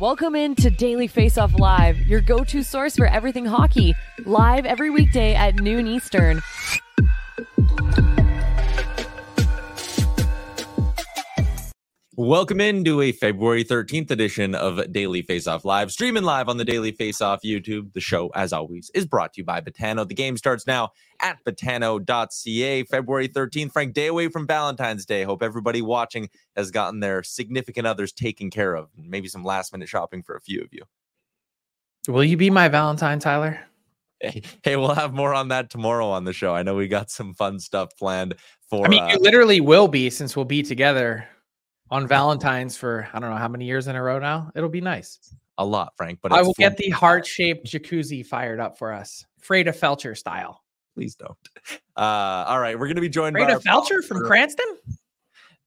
Welcome into Daily Face Off Live, your go to source for everything hockey, live every weekday at noon Eastern. Welcome into a February 13th edition of Daily Face Off Live, streaming live on the Daily Face Off YouTube. The show, as always, is brought to you by Betano. The game starts now at betano.ca. February 13th, Frank, day away from Valentine's Day. Hope everybody watching has gotten their significant others taken care of. Maybe some last minute shopping for a few of you. Will you be my Valentine, Tyler? Hey, hey, we'll have more on that tomorrow on the show. I know we got some fun stuff planned for. I mean, uh, you literally will be since we'll be together on Valentine's for I don't know how many years in a row now. It'll be nice. a lot, Frank. But I will get the heart shaped jacuzzi fired up for us, Freda Felcher style. Please don't. Uh, all right, we're going to be joined by Freda our Felcher from. Cranston.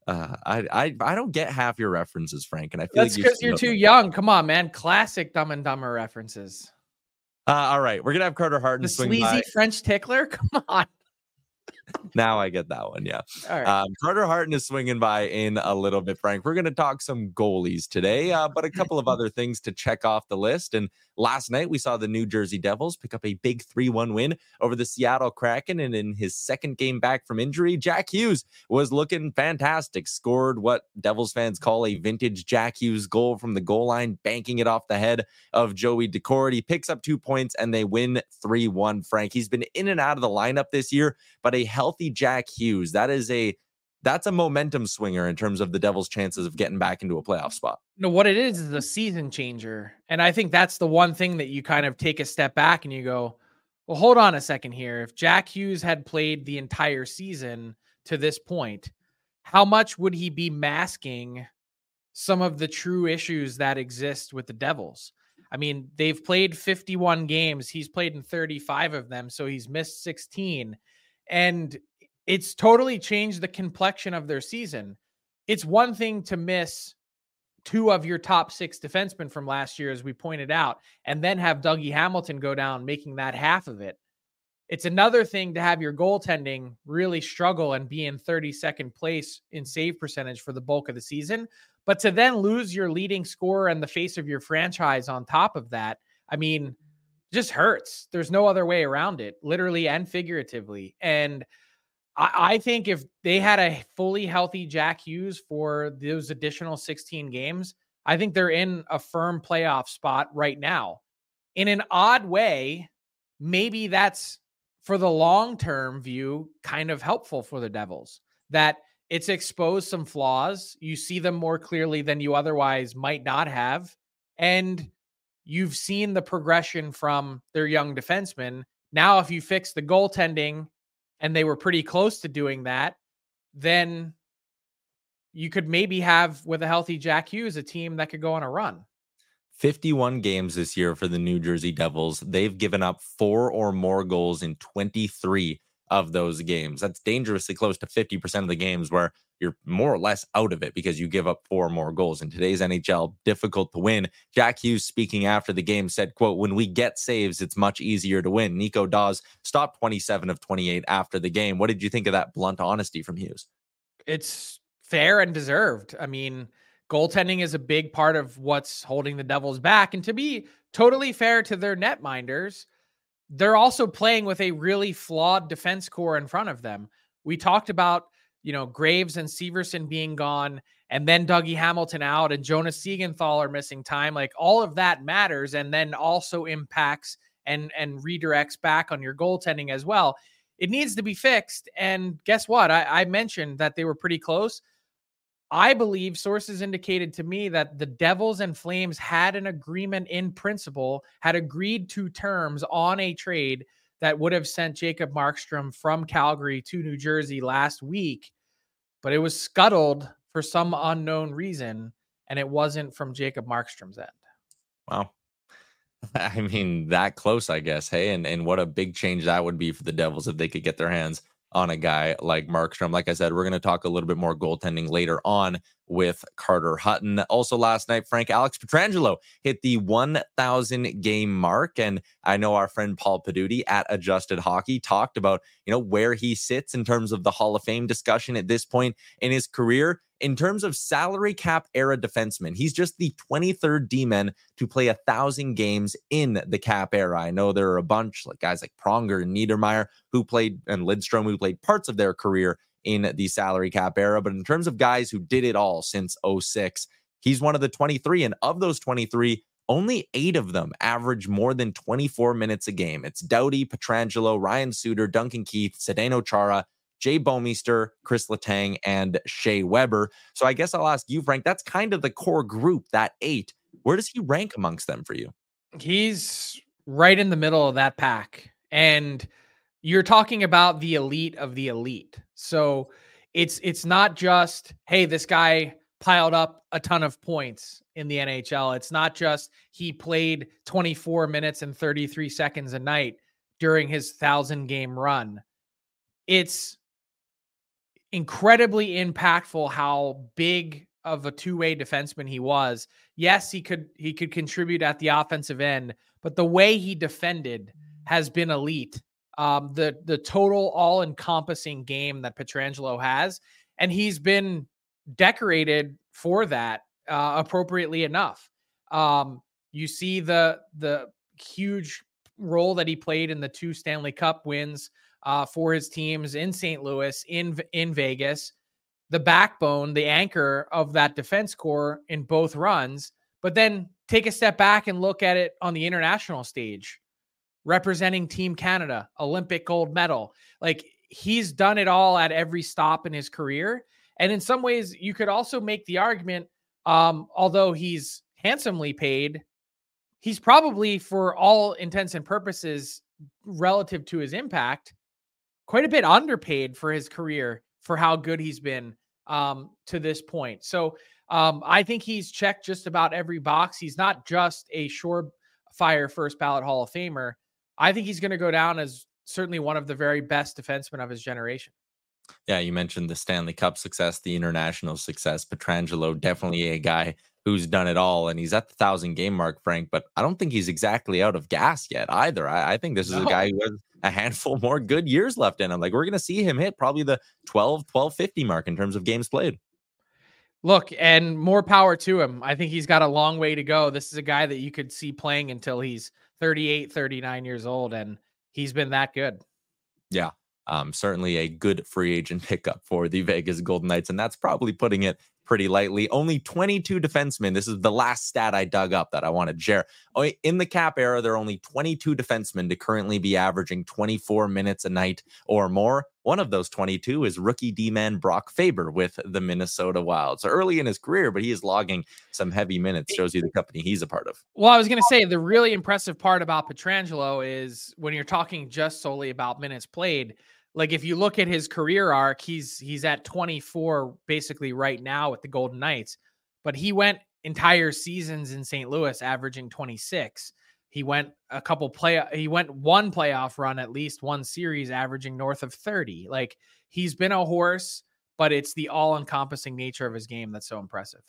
Uh, I, I I don't get half your references, Frank, and I feel That's like because should you're too that. young. Come on, man. Classic Dumb and Dumber references. Uh, all right, we're gonna have Carter Hutton The sleazy by. French tickler. Come on. Now I get that one. Yeah. All right. Um, Carter Hutton is swinging by in a little bit, Frank. We're going to talk some goalies today, uh, but a couple of other things to check off the list. And last night we saw the New Jersey Devils pick up a big 3 1 win over the Seattle Kraken. And in his second game back from injury, Jack Hughes was looking fantastic. Scored what Devils fans call a vintage Jack Hughes goal from the goal line, banking it off the head of Joey Daccord. He picks up two points and they win 3 1. Frank, he's been in and out of the lineup this year, but a healthy Jack Hughes, that is a that's a momentum swinger in terms of the Devils' chances of getting back into a playoff spot. No, what it is is a season changer. And I think that's the one thing that you kind of take a step back and you go, well, hold on a second here. If Jack Hughes had played the entire season to this point, how much would he be masking some of the true issues that exist with the Devils? I mean, they've played 51 games. He's played in 35 of them. So he's missed 16. And it's totally changed the complexion of their season. It's one thing to miss two of your top six defensemen from last year, as we pointed out, and then have Dougie Hamilton go down, making that half of it. It's another thing to have your goaltending really struggle and be in 32nd place in save percentage for the bulk of the season. But to then lose your leading scorer and the face of your franchise on top of that, I mean, just hurts. There's no other way around it, literally and figuratively. And I, I think if they had a fully healthy Jack Hughes for those additional 16 games, I think they're in a firm playoff spot right now. In an odd way, maybe that's for the long term view kind of helpful for the Devils. That it's exposed some flaws. You see them more clearly than you otherwise might not have. And you've seen the progression from their young defensemen. Now, if you fix the goaltending, and they were pretty close to doing that, then you could maybe have, with a healthy Jack Hughes, a team that could go on a run. 51 games this year for the New Jersey Devils. They've given up four or more goals in 23 of those games. That's dangerously close to 50% of the games where you're more or less out of it because you give up four more goals. In today's NHL, difficult to win. Jack Hughes speaking after the game said, quote, when we get saves, it's much easier to win. Nico Daws stopped 27 of 28 after the game. What did you think of that blunt honesty from Hughes? It's fair and deserved. I mean, goaltending is a big part of what's holding the Devils back. And to be totally fair to their netminders, they're also playing with a really flawed defense core in front of them. We talked about, you know, Graves and Severson being gone, and then Dougie Hamilton out, and Jonas Siegenthaler are missing time. Like all of that matters, and then also impacts and and redirects back on your goaltending as well. It needs to be fixed. And guess what? I, I mentioned that they were pretty close. I believe sources indicated to me that the Devils and Flames had an agreement in principle, had agreed to terms on a trade that would have sent Jacob Markstrom from Calgary to New Jersey last week, but it was scuttled for some unknown reason, and it wasn't from Jacob Markstrom's end. Wow. I mean, that close, I guess. Hey, and, and what a big change that would be for the Devils if they could get their hands on a guy like Markstrom. Like I said, we're going to talk a little bit more goaltending later on with Carter Hutton. Also, last night, Frank Alex Pietrangelo hit the 1,000 game mark. And I know our friend Paul Peduti at Adjusted Hockey talked about, you know, where he sits in terms of the Hall of Fame discussion at this point in his career in terms of salary cap era defenseman, he's just the 23rd D-man to play a thousand games in the cap era. I know there are a bunch like guys like Pronger and Niedermayer who played and Lidstrom who played parts of their career in the salary cap era. But in terms of guys who did it all since 06, he's one of the 23. And of those 23, only eight of them average more than 24 minutes a game. It's Doughty, Pietrangelo, Ryan Suter, Duncan Keith, Zdeno Chara, Jay Bouwmeester, Chris Letang, and Shea Weber. So I guess I'll ask you, Frank, that's kind of the core group, that eight. Where does he rank amongst them for you? He's right in the middle of that pack. And you're talking about the elite of the elite. So it's it's not just, hey, this guy piled up a ton of points in the NHL. It's not just he played 24 minutes and 33 seconds a night during his 1000 game run. It's incredibly impactful how big of a two-way defenseman he was. Yes, he could he could contribute at the offensive end, but the way he defended has been elite. Um, the the total all-encompassing game that Pietrangelo has, and he's been decorated for that uh, appropriately enough. Um, you see the the huge role that he played in the two Stanley Cup wins uh, for his teams in St. Louis, in in Vegas, the backbone, the anchor of that defense core in both runs. But then take a step back and look at it on the international stage, representing Team Canada, Olympic gold medal. Like he's done it all at every stop in his career. And in some ways, you could also make the argument, um, although he's handsomely paid, he's probably, for all intents and purposes, relative to his impact, quite a bit underpaid for his career for how good he's been um, to this point. So um, I think he's checked just about every box. He's not just a surefire first ballot Hall of Famer. I think he's going to go down as certainly one of the very best defensemen of his generation. Yeah, you mentioned the Stanley Cup success, the international success. Pietrangelo, definitely a guy who's done it all, and he's at the thousand game mark, Frank. But I don't think he's exactly out of gas yet either. I, I think this is no. a guy who has a handful more good years left in him. Like we're going to see him hit probably the 12, 1250 mark in terms of games played. Look, and more power to him. I think he's got a long way to go. This is a guy that you could see playing until he's 38, 39 years old, and he's been that good. Yeah. Um, certainly a good free agent pickup for the Vegas Golden Knights, and that's probably putting it pretty lightly. Only 22 defensemen. This is the last stat I dug up that I wanted to share. Oh, in the cap era, there are only 22 defensemen to currently be averaging 24 minutes a night or more. One of those 22 is rookie D man Brock Faber with the Minnesota Wild. So early in his career, but he is logging some heavy minutes, shows you the company he's a part of. Well, I was going to say the really impressive part about Pietrangelo is when you're talking just solely about minutes played. Like if you look at his career arc, he's he's at 24 basically right now with the Golden Knights, but he went entire seasons in St. Louis averaging 26. He went a couple play he went one playoff run at least one series averaging north of 30. Like he's been a horse, but it's the all-encompassing nature of his game that's so impressive.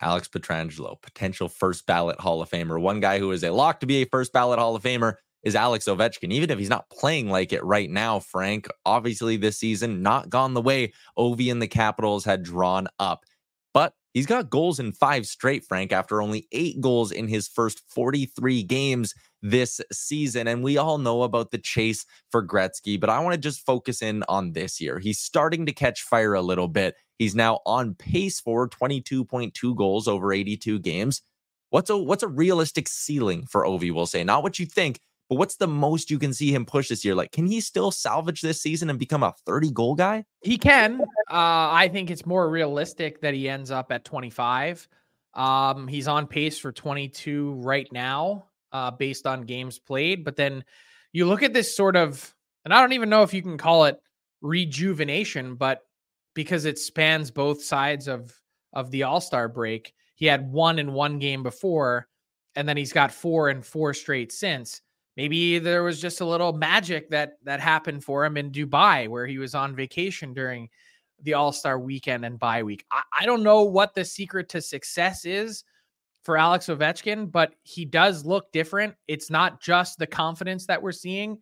Alex Pietrangelo, potential first ballot Hall of Famer. One guy who is a lock to be a first ballot Hall of Famer is Alex Ovechkin. Even if he's not playing like it right now, Frank, obviously this season not gone the way Ovi and the Capitals had drawn up. But He's got goals in five straight, Frank, after only eight goals in his first 43 games this season. And we all know about the chase for Gretzky, but I want to just focus in on this year. He's starting to catch fire a little bit. He's now on pace for 22.2 goals over 82 games. What's a what's a realistic ceiling for Ovi? We'll say not what you think, but what's the most you can see him push this year? Like, can he still salvage this season and become a 30 goal guy? He can. Uh, I think it's more realistic that he ends up at 25. Um, he's on pace for 22 right now, uh, based on games played. But then you look at this sort of, and I don't even know if you can call it rejuvenation, but because it spans both sides of of the All Star break, he had one in one game before, and then he's got four and four straight since maybe there was just a little magic that that happened for him in Dubai where he was on vacation during the All-Star weekend and bye week. I, I don't know what the secret to success is for Alex Ovechkin, but he does look different. It's not just the confidence that we're seeing.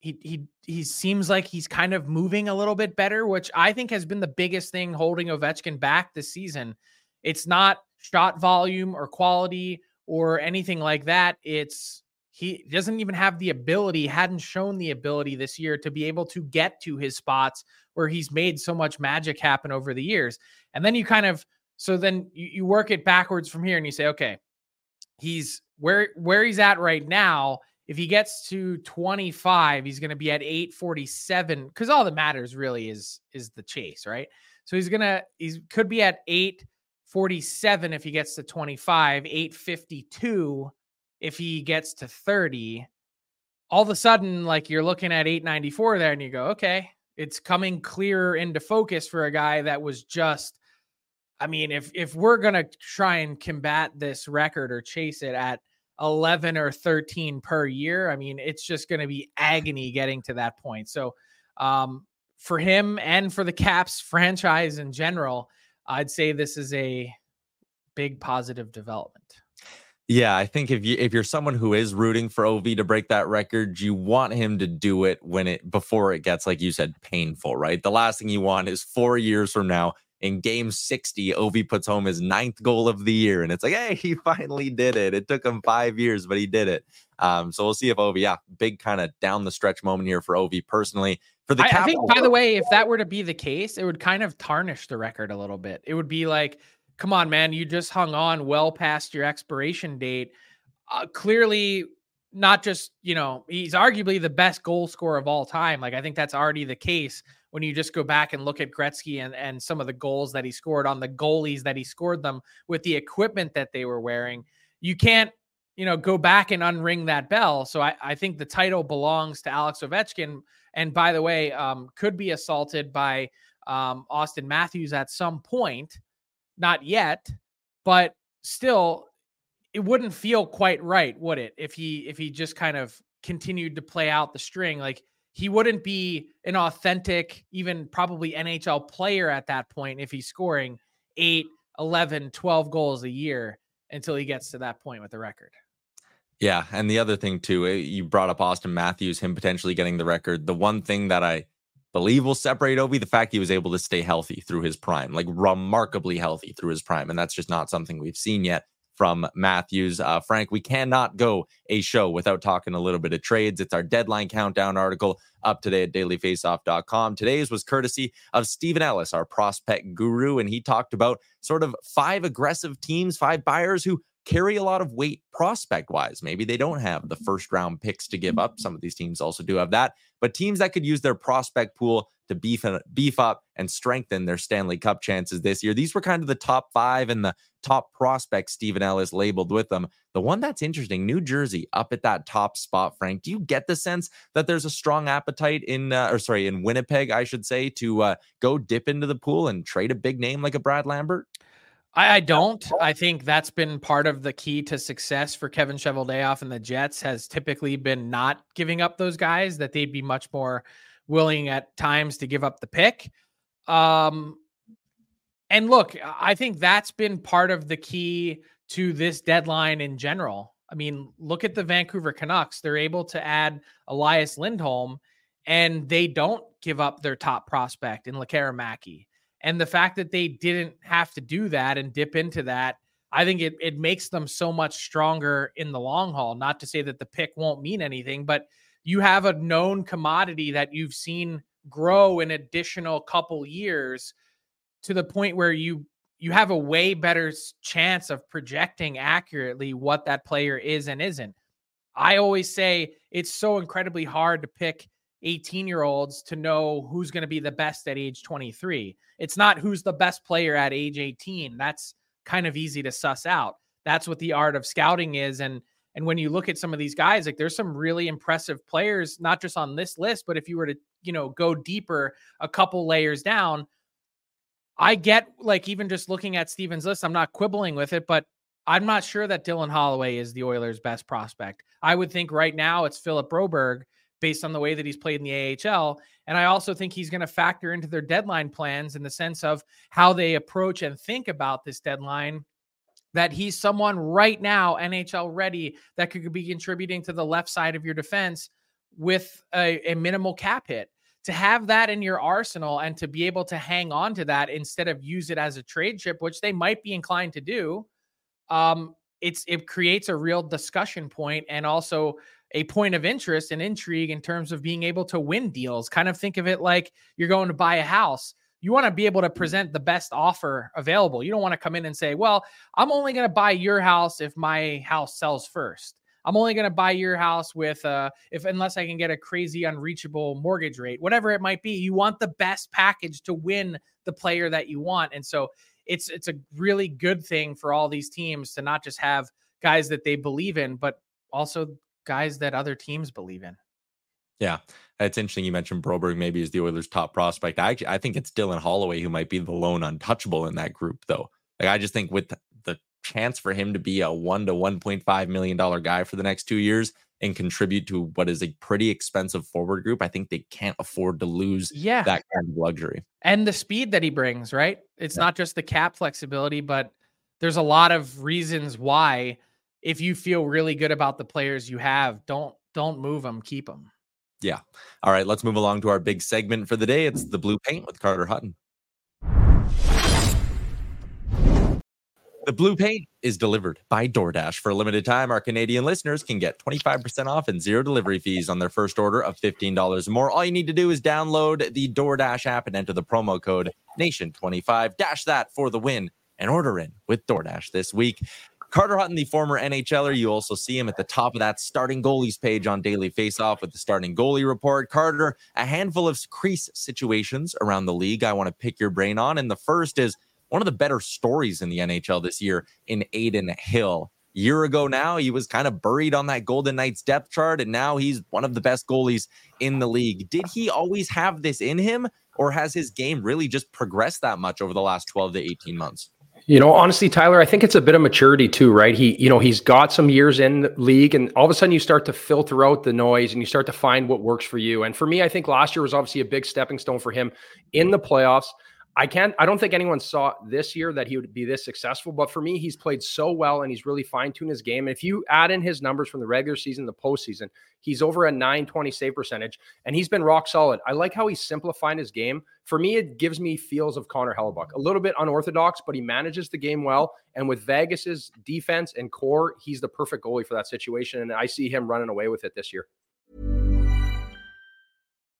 He he he seems like he's kind of moving a little bit better, which I think has been the biggest thing holding Ovechkin back this season. It's not shot volume or quality or anything like that. It's he doesn't even have the ability, hadn't shown the ability this year to be able to get to his spots where he's made so much magic happen over the years. And then you kind of, so then you, you work it backwards from here and you say, okay, he's where where he's at right now. If he gets to 25, he's going to be at 847 because all that matters really is is the chase, right? So he's gonna he's could be at 847 if he gets to 25, 852 if he gets to 30, all of a sudden, like you're looking at 894 there and you go, okay, it's coming clearer into focus for a guy that was just. I mean, if if we're gonna try and combat this record or chase it at 11 or 13 per year, I mean, it's just gonna be agony getting to that point. So, um, for him and for the Caps franchise in general, I'd say this is a big positive development. Yeah, I think if you if you're someone who is rooting for OV to break that record, you want him to do it when it before it gets like you said painful, right? The last thing you want is 4 years from now in game 60 OV puts home his ninth goal of the year and it's like, "Hey, he finally did it. It took him 5 years, but he did it." Um so we'll see if OV yeah, big kind of down the stretch moment here for OV personally. For the I, I think by the way, if that were to be the case, it would kind of tarnish the record a little bit. It would be like come on, man, you just hung on well past your expiration date. Uh, clearly, not just, you know, he's arguably the best goal scorer of all time. Like, I think that's already the case when you just go back and look at Gretzky and, and some of the goals that he scored on the goalies that he scored them with the equipment that they were wearing. You can't, you know, go back and unring that bell. So I, I think the title belongs to Alex Ovechkin. And by the way, um, could be assaulted by um, Auston Matthews at some point not yet, but still it wouldn't feel quite right, would it? If he if he just kind of continued to play out the string like he wouldn't be an authentic even probably NHL player at that point if he's scoring 8, 11, 12 goals a year until he gets to that point with the record. Yeah, and the other thing too, eh, you brought up Auston Matthews, him potentially getting the record. The one thing that I believe will separate Ovi the fact he was able to stay healthy through his prime, like remarkably healthy through his prime. And that's just not something we've seen yet from Matthews. Uh, Frank, we cannot go a show without talking a little bit of trades. It's our deadline countdown article up today at dailyfaceoff.com. Today's was courtesy of Stephen Ellis, our prospect guru, and he talked about sort of five aggressive teams, five buyers who carry a lot of weight prospect wise. Maybe they don't have the first round picks to give up. Some of these teams also do have that, but teams that could use their prospect pool to beef beef up and strengthen their Stanley Cup chances this year. These were kind of the top five and the top prospects Stephen Ellis labeled with them. The one that's interesting, New Jersey up at that top spot. Frank, do you get the sense that there's a strong appetite in, uh, or sorry, in Winnipeg, I should say, to uh, go dip into the pool and trade a big name like a Brad Lambert? I, I, don't. I think that's been part of the key to success for Kevin Cheveldayoff and the Jets has typically been not giving up those guys, that they'd be much more willing at times to give up the pick. Um, and look, I think that's been part of the key to this deadline in general. I mean, look at the Vancouver Canucks. They're able to add Elias Lindholm and they don't give up their top prospect in Lekkerimaki. And the fact that they didn't have to do that and dip into that, I think it, it makes them so much stronger in the long haul. Not to say that the pick won't mean anything, but you have a known commodity that you've seen grow an additional couple years to the point where you you have a way better chance of projecting accurately what that player is and isn't. I always say it's so incredibly hard to pick 18 year olds to know who's going to be the best at age 23. It's not who's the best player at age 18. That's kind of easy to suss out. That's what the art of scouting is. And and when you look at some of these guys, like there's some really impressive players, not just on this list, but if you were to, you know, go deeper a couple layers down, I get like even just looking at Steven's list, I'm not quibbling with it, but I'm not sure that Dylan Holloway is the Oilers' best prospect. I would think right now it's Philip Broberg based on the way that he's played in the AHL. And I also think he's going to factor into their deadline plans in the sense of how they approach and think about this deadline. That he's someone right now, NHL ready, that could be contributing to the left side of your defense with a, a minimal cap hit. To have that in your arsenal and to be able to hang on to that instead of use it as a trade chip, which they might be inclined to do, um, it's it creates a real discussion point and also a point of interest and intrigue in terms of being able to win deals. Kind of think of it like you're going to buy a house. You want to be able to present the best offer available. You don't want to come in and say, "Well, I'm only going to buy your house if my house sells first. I'm only going to buy your house with uh if unless I can get a crazy unreachable mortgage rate, whatever it might be. You want the best package to win the player that you want. And so it's it's a really good thing for all these teams to not just have guys that they believe in, but also guys that other teams believe in. Yeah, it's interesting. You mentioned Broberg maybe is the Oilers' top prospect. I actually I think it's Dylan Holloway who might be the lone untouchable in that group, though. Like I just think with the chance for him to be a one to one point five million dollar guy for the next two years and contribute to what is a pretty expensive forward group, I think they can't afford to lose yeah. that kind of luxury. And the speed that he brings, right? It's yeah. not just the cap flexibility, but there's a lot of reasons why if you feel really good about the players you have, don't don't move them, keep them. Yeah. All right, let's move along to our big segment for the day. It's the blue paint with Carter Hutton. The blue paint is delivered by DoorDash. For a limited time, our Canadian listeners can get 25% off and zero delivery fees on their first order of $15 or more. All you need to do is download the DoorDash app and enter the promo code NATION25. Dash that for the win and order in with DoorDash this week. Carter Hutton, the former NHLer, you also see him at the top of that starting goalies page on Daily Faceoff with the starting goalie report. Carter, a handful of crease situations around the league I want to pick your brain on. And the first is one of the better stories in the NHL this year in Adin Hill. Year ago now, he was kind of buried on that Golden Knights depth chart, and now he's one of the best goalies in the league. Did he always have this in him, or has his game really just progressed that much over the last 12 to 18 months? You know, honestly, Tyler, I think it's a bit of maturity too, right? He, you know, he's got some years in the league, and all of a sudden you start to filter out the noise and you start to find what works for you. And for me, I think last year was obviously a big stepping stone for him in the playoffs. I can't, I don't think anyone saw this year that he would be this successful. But for me, he's played so well and he's really fine tuned his game. And if you add in his numbers from the regular season, the postseason, he's over a 920 save percentage and he's been rock solid. I like how he's simplifying his game. For me, it gives me feels of Connor Hellebuyck, a little bit unorthodox, but he manages the game well. And with Vegas's defense and core, he's the perfect goalie for that situation. And I see him running away with it this year.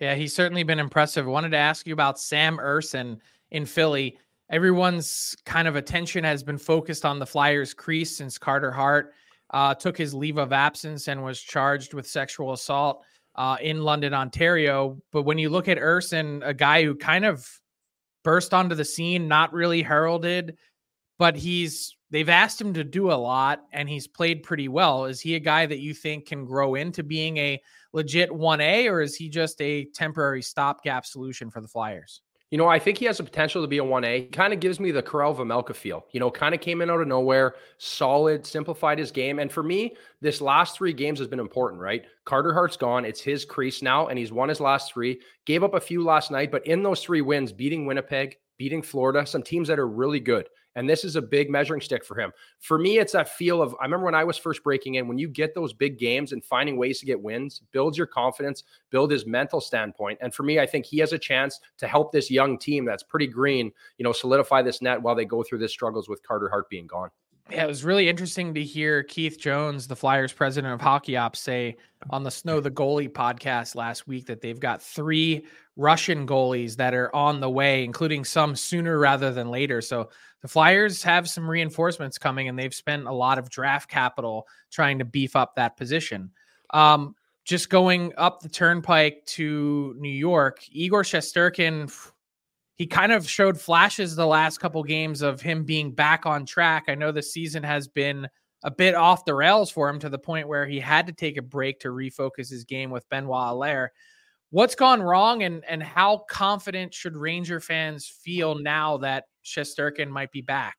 Yeah, he's certainly been impressive. I wanted to ask you about Sam Ersson in Philly. Everyone's kind of attention has been focused on the Flyers crease since Carter Hart uh, took his leave of absence and was charged with sexual assault uh, in London, Ontario. But when you look at Ersson, a guy who kind of burst onto the scene, not really heralded, but he's they've asked him to do a lot and he's played pretty well. Is he a guy that you think can grow into being a legit 1A, or is he just a temporary stopgap solution for the Flyers? You know, I think he has the potential to be a 1A. Kind of gives me the Karel Vejmelka feel. You know, kind of came in out of nowhere, solid, simplified his game. And for me, this last three games has been important, right? Carter Hart's gone. It's his crease now, and he's won his last three. Gave up a few last night, but in those three wins, beating Winnipeg, beating Florida, some teams that are really good. And this is a big measuring stick for him. For me, it's that feel of I remember when I was first breaking in, when you get those big games and finding ways to get wins, builds your confidence, build his mental standpoint. And for me, I think he has a chance to help this young team that's pretty green, you know, solidify this net while they go through this struggles with Carter Hart being gone. Yeah, it was really interesting to hear Keith Jones, the Flyers president of hockey ops, say on the Snow the Goalie podcast last week that they've got three Russian goalies that are on the way, including some sooner rather than later. So the Flyers have some reinforcements coming, and they've spent a lot of draft capital trying to beef up that position. Um, just going up the turnpike to New York, Igor Shesterkin, he kind of showed flashes the last couple games of him being back on track. I know the season has been a bit off the rails for him to the point where he had to take a break to refocus his game with Benoit Allaire. What's gone wrong, and and how confident should Ranger fans feel now that Shesterkin might be back?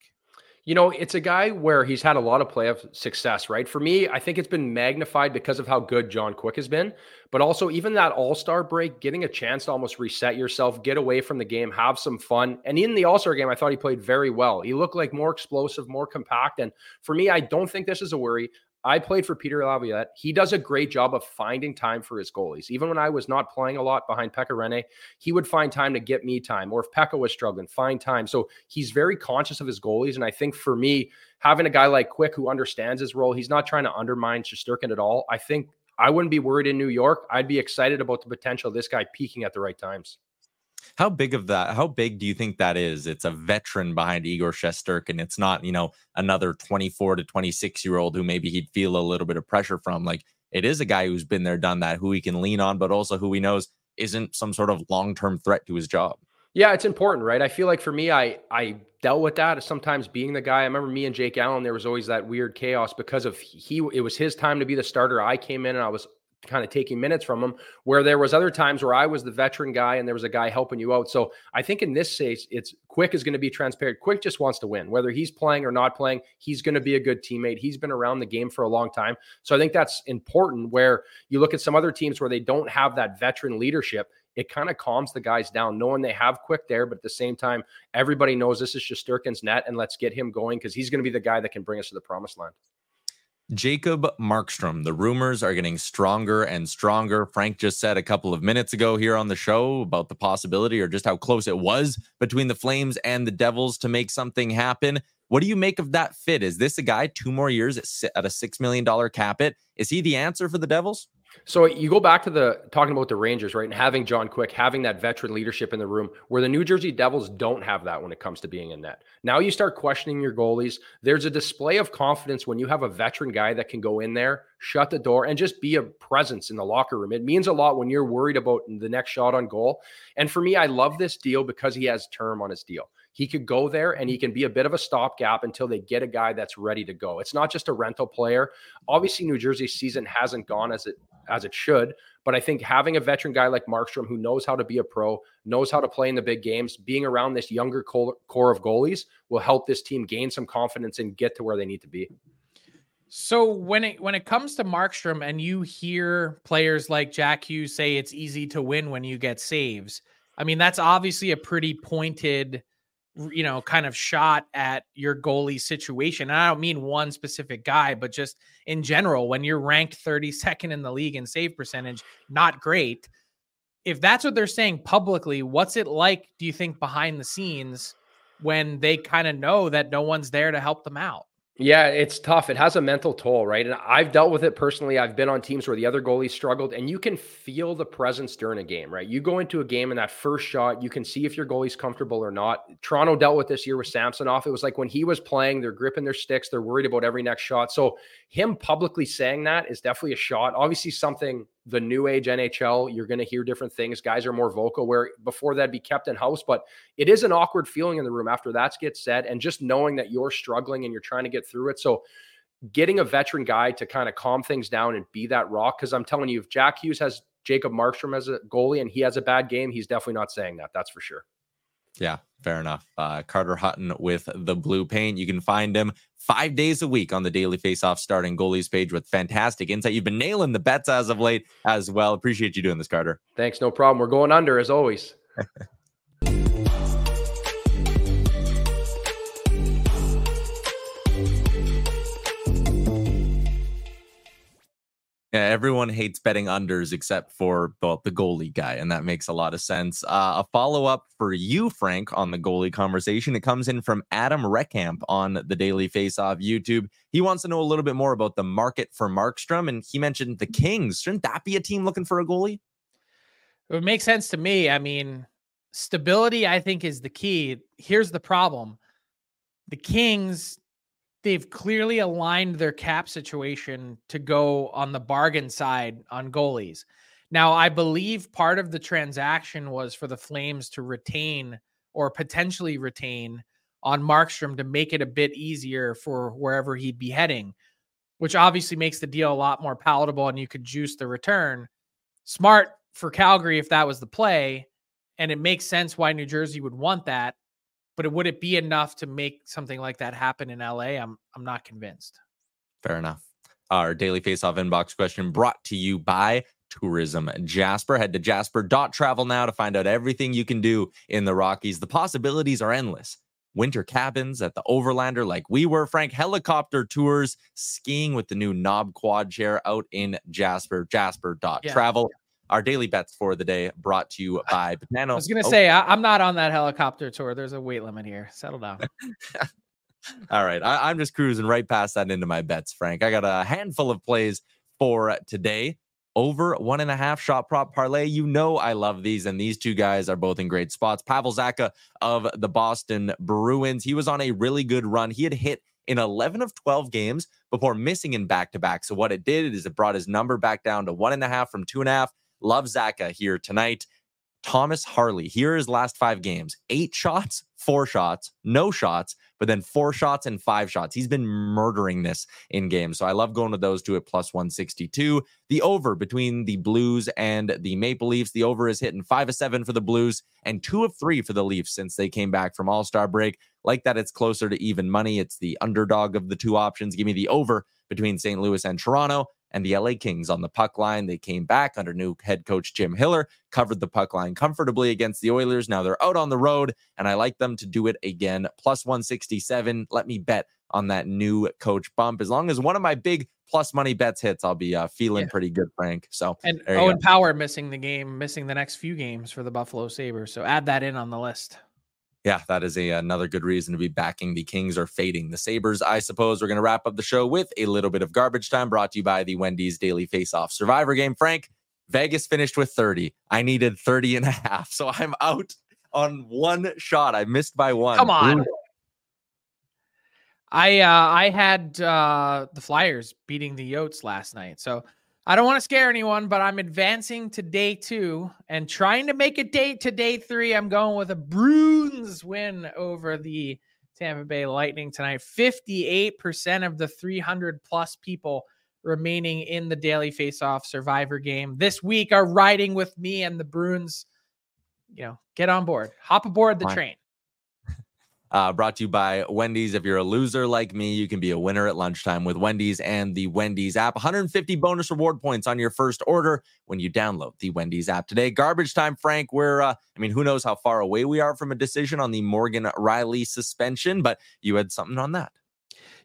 You know, it's a guy where he's had a lot of playoff success, right? For me, I think it's been magnified because of how good John Quick has been, but also even that All Star break, getting a chance to almost reset yourself, get away from the game, have some fun. And in the All Star game, I thought he played very well. He looked like more explosive, more compact. And for me, I don't think this is a worry. I played for Peter Laviolette. He does a great job of finding time for his goalies. Even when I was not playing a lot behind Pekka Rinne, he would find time to get me time. Or if Pekka was struggling, find time. So he's very conscious of his goalies. And I think for me, having a guy like Quick who understands his role, he's not trying to undermine Shesterkin at all. I think I wouldn't be worried in New York. I'd be excited about the potential of this guy peaking at the right times. How big of that? How big do you think that is? It's a veteran behind Igor Shesterkin. It's not, you know, another 24 to 26 year old who maybe he'd feel a little bit of pressure from. Like it is a guy who's been there, done that, who he can lean on, but also who he knows isn't some sort of long term threat to his job. Yeah, it's important, right? I feel like for me, I I dealt with that sometimes being the guy. I remember me and Jake Allen, there was always that weird chaos because of he it was his time to be the starter. I came in and I was kind of taking minutes from him. Where there was other times where I was the veteran guy and there was a guy helping you out. So I think in this case, it's Quick is going to be transparent. Quick just wants to win, whether he's playing or not playing. He's going to be a good teammate. He's been around the game for a long time, so I think that's important. Where you look at some other teams where they don't have that veteran leadership it kind of calms the guys down, knowing they have quick there, but at the same time, everybody knows this is Shesterkin's net, and let's get him going because he's going to be the guy that can bring us to the promised land. Jacob Markstrom. The rumors are getting stronger and stronger. Frank just said a couple of minutes ago here on the show about the possibility or just how close it was between the Flames and the Devils to make something happen. What do you make of that fit? Is this a guy two more years at, a $6 million cap it? Is he the answer for the Devils? So you go back to the talking about the Rangers, right? And having John Quick, having that veteran leadership in the room, where the New Jersey Devils don't have that when it comes to being in net. Now you start questioning your goalies. There's a display of confidence when you have a veteran guy that can go in there, shut the door, and just be a presence in the locker room. It means a lot when you're worried about the next shot on goal. And for me, I love this deal because he has term on his deal. He could go there and he can be a bit of a stopgap until they get a guy that's ready to go. It's not just a rental player. Obviously, New Jersey's season hasn't gone as it as it should, but I think having a veteran guy like Markstrom who knows how to be a pro, knows how to play in the big games, being around this younger core of goalies will help this team gain some confidence and get to where they need to be. So when it when it comes to Markstrom and you hear players like Jack Hughes say it's easy to win when you get saves, I mean that's obviously a pretty pointed you know, kind of shot at your goalie situation. And I don't mean one specific guy, but just in general, when you're ranked 32nd in the league in save percentage, not great. If that's what they're saying publicly, what's it like, do you think, behind the scenes when they kind of know that no one's there to help them out? Yeah, it's tough. It has a mental toll, right? And I've dealt with it personally. I've been on teams where the other goalies struggled, and you can feel the presence during a game, right? You go into a game and that first shot, you can see if your goalie's comfortable or not. Toronto dealt with this year with Samsonov. It was like when he was playing, they're gripping their sticks, they're worried about every next shot. So him publicly saying that is definitely a shot. Obviously, something the new age NHL, you're going to hear different things. Guys are more vocal where before that'd be kept in house, but it is an awkward feeling in the room after that gets said. And just knowing that you're struggling and you're trying to get through it. So getting a veteran guy to kind of calm things down and be that rock. Cause I'm telling you, if Jack Hughes has Jacob Markstrom as a goalie and he has a bad game, he's definitely not saying that. That's for sure. Yeah, fair enough. Uh, Carter Hutton with the blue paint. You can find him five days a week on the Daily Faceoff starting goalies page with fantastic insight. You've been nailing the bets as of late as well. Appreciate you doing this, Carter. Thanks. No problem. We're going under as always. Yeah, everyone hates betting unders except for the goalie guy, and that makes a lot of sense. Uh, a follow up for you, Frank, on the goalie conversation. It comes in from Adam Reckamp on the Daily Faceoff YouTube. He wants to know a little bit more about the market for Markstrom, and he mentioned the Kings. Shouldn't that be a team looking for a goalie? It would make sense to me. I mean, stability, I think, is the key. Here's the problem: the Kings they've clearly aligned their cap situation to go on the bargain side on goalies. Now, I believe part of the transaction was for the Flames to retain or potentially retain on Markstrom to make it a bit easier for wherever he'd be heading, which obviously makes the deal a lot more palatable and you could juice the return. Smart for Calgary if that was the play. And it makes sense why New Jersey would want that but would it be enough to make something like that happen in LA? I'm I'm not convinced. Fair enough. Our daily face-off inbox question brought to you by Tourism Jasper. Head to jasper.travel now to find out everything you can do in the Rockies. The possibilities are endless. Winter cabins at the Overlander, like we were, Frank, helicopter tours, skiing with the new knob quad chair out in Jasper, jasper.travel. Yeah our daily bets for the day brought to you by Betano. I was going to oh. say, I, am not on that helicopter tour. There's a weight limit here. Settle down. All right. I, I'm just cruising right past that into my bets, Frank. I got a handful of plays for today. Over one and a half shot prop parlay. You know I love these, and these two guys are both in great spots. Pavel Zacha of the Boston Bruins. He was on a really good run. He had hit in 11 of 12 games before missing in back to back. So, what it did is it brought his number back down to one and a half from two and a half. Love Zacha here tonight. Thomas Harley. Here his last five games eight shots, four shots, no shots, but then four shots and five shots. He's been murdering this in games. So I love going with those two at plus 162. The over between the Blues and the Maple Leafs. The over is hitting five of seven for the Blues and two of three for the Leafs since they came back from All Star break. Like that, it's closer to even money. It's the underdog of the two options. Give me the over between St. Louis and Toronto and the LA Kings on the puck line. They came back under new head coach Jim Hiller, covered the puck line comfortably against the Oilers. Now they're out on the road, and I like them to do it again. Plus 167. Let me bet on that new coach bump. As long as one of my big plus money bets hits, I'll be uh, feeling yeah. pretty good, Frank. So and Owen go. Power missing the game, missing the next few games for the Buffalo Sabres. So add that in on the list yeah, that is a, another good reason to be backing the Kings or fading the Sabres. I suppose we're going to wrap up the show with a little bit of garbage time brought to you by the Wendy's Daily Faceoff Survivor game. Frank, Vegas finished with 30. I needed 30 and a half. So I'm out on one shot. I missed by one. Come on. I uh, I had uh, the Flyers beating the Yotes last night. So I don't want to scare anyone, but I'm advancing to day two and trying to make a date to day three. I'm going with a Bruins win over the Tampa Bay Lightning tonight. 58% of the 300 plus people remaining in the daily faceoff survivor game this week are riding with me and the Bruins. You know, get on board, hop aboard the train. Uh, brought to you by Wendy's. If you're a loser like me, you can be a winner at lunchtime with Wendy's and the Wendy's app. 150 bonus reward points on your first order when you download the Wendy's app today. Garbage time, Frank. We're, uh, I mean, who knows how far away we are from a decision on the Morgan Rielly suspension, but you had something on that.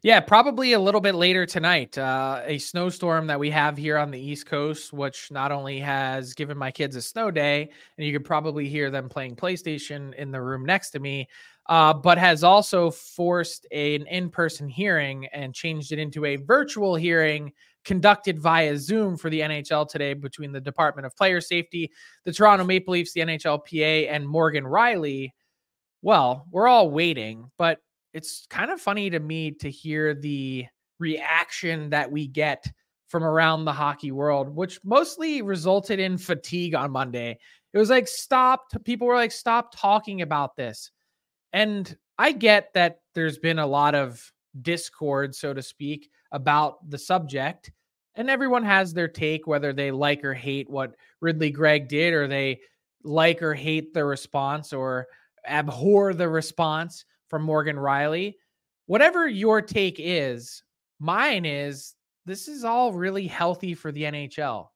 Yeah, probably a little bit later tonight. Uh, a snowstorm that we have here on the East Coast, which not only has given my kids a snow day, and you could probably hear them playing PlayStation in the room next to me, uh, but has also forced a, an in person hearing and changed it into a virtual hearing conducted via Zoom for the NHL today between the Department of Player Safety, the Toronto Maple Leafs, the NHLPA, and Morgan Rielly. Well, we're all waiting, but it's kind of funny to me to hear the reaction that we get from around the hockey world, which mostly resulted in fatigue on Monday. It was like, stop. People were like, stop talking about this. And I get that there's been a lot of discord, so to speak, about the subject. And everyone has their take, whether they like or hate what Ridley Greig did, or they like or hate the response, or abhor the response from Morgan Rielly. Whatever your take is, mine is this is all really healthy for the NHL.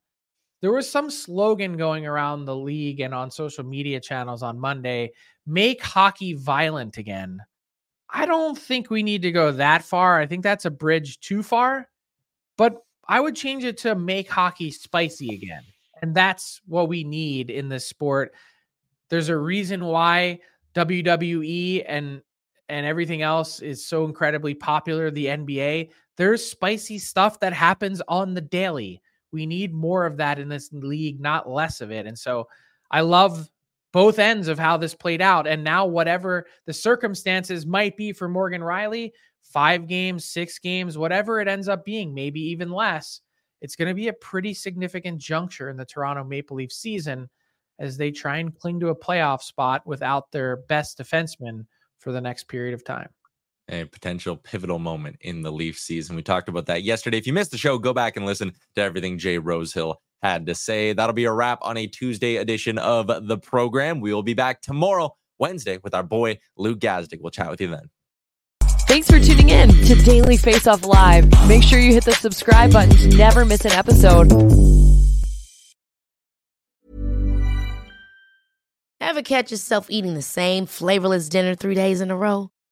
There was some slogan going around the league and on social media channels on Monday make hockey violent again. I don't think we need to go that far. I think that's a bridge too far, but I would change it to make hockey spicy again. And that's what we need in this sport. There's a reason why WWE and and everything else is so incredibly popular, the NBA. There's spicy stuff that happens on the daily. We need more of that in this league, not less of it. And so I love both ends of how this played out. And now, whatever the circumstances might be for Morgan Rielly, five games, six games, whatever it ends up being, maybe even less, it's going to be a pretty significant juncture in the Toronto Maple Leaf season as they try and cling to a playoff spot without their best defenseman for the next period of time. A potential pivotal moment in the Leaf season. We talked about that yesterday. If you missed the show, go back and listen to everything Jay Rosehill had to say. That'll be a wrap on a Tuesday edition of the program. We will be back tomorrow, Wednesday, with our boy Luke Gazdic. We'll chat with you then. Thanks for tuning in to Daily Face Off Live. Make sure you hit the subscribe button to never miss an episode. Ever catch yourself eating the same flavorless dinner three days in a row?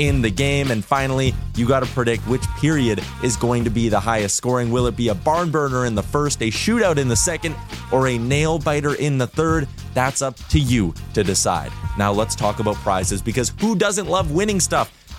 in the game. And finally, you got to predict which period is going to be the highest scoring. Will it be a barn burner in the first, a shootout in the second, or a nail biter in the third? That's up to you to decide. Now let's talk about prizes because who doesn't love winning stuff?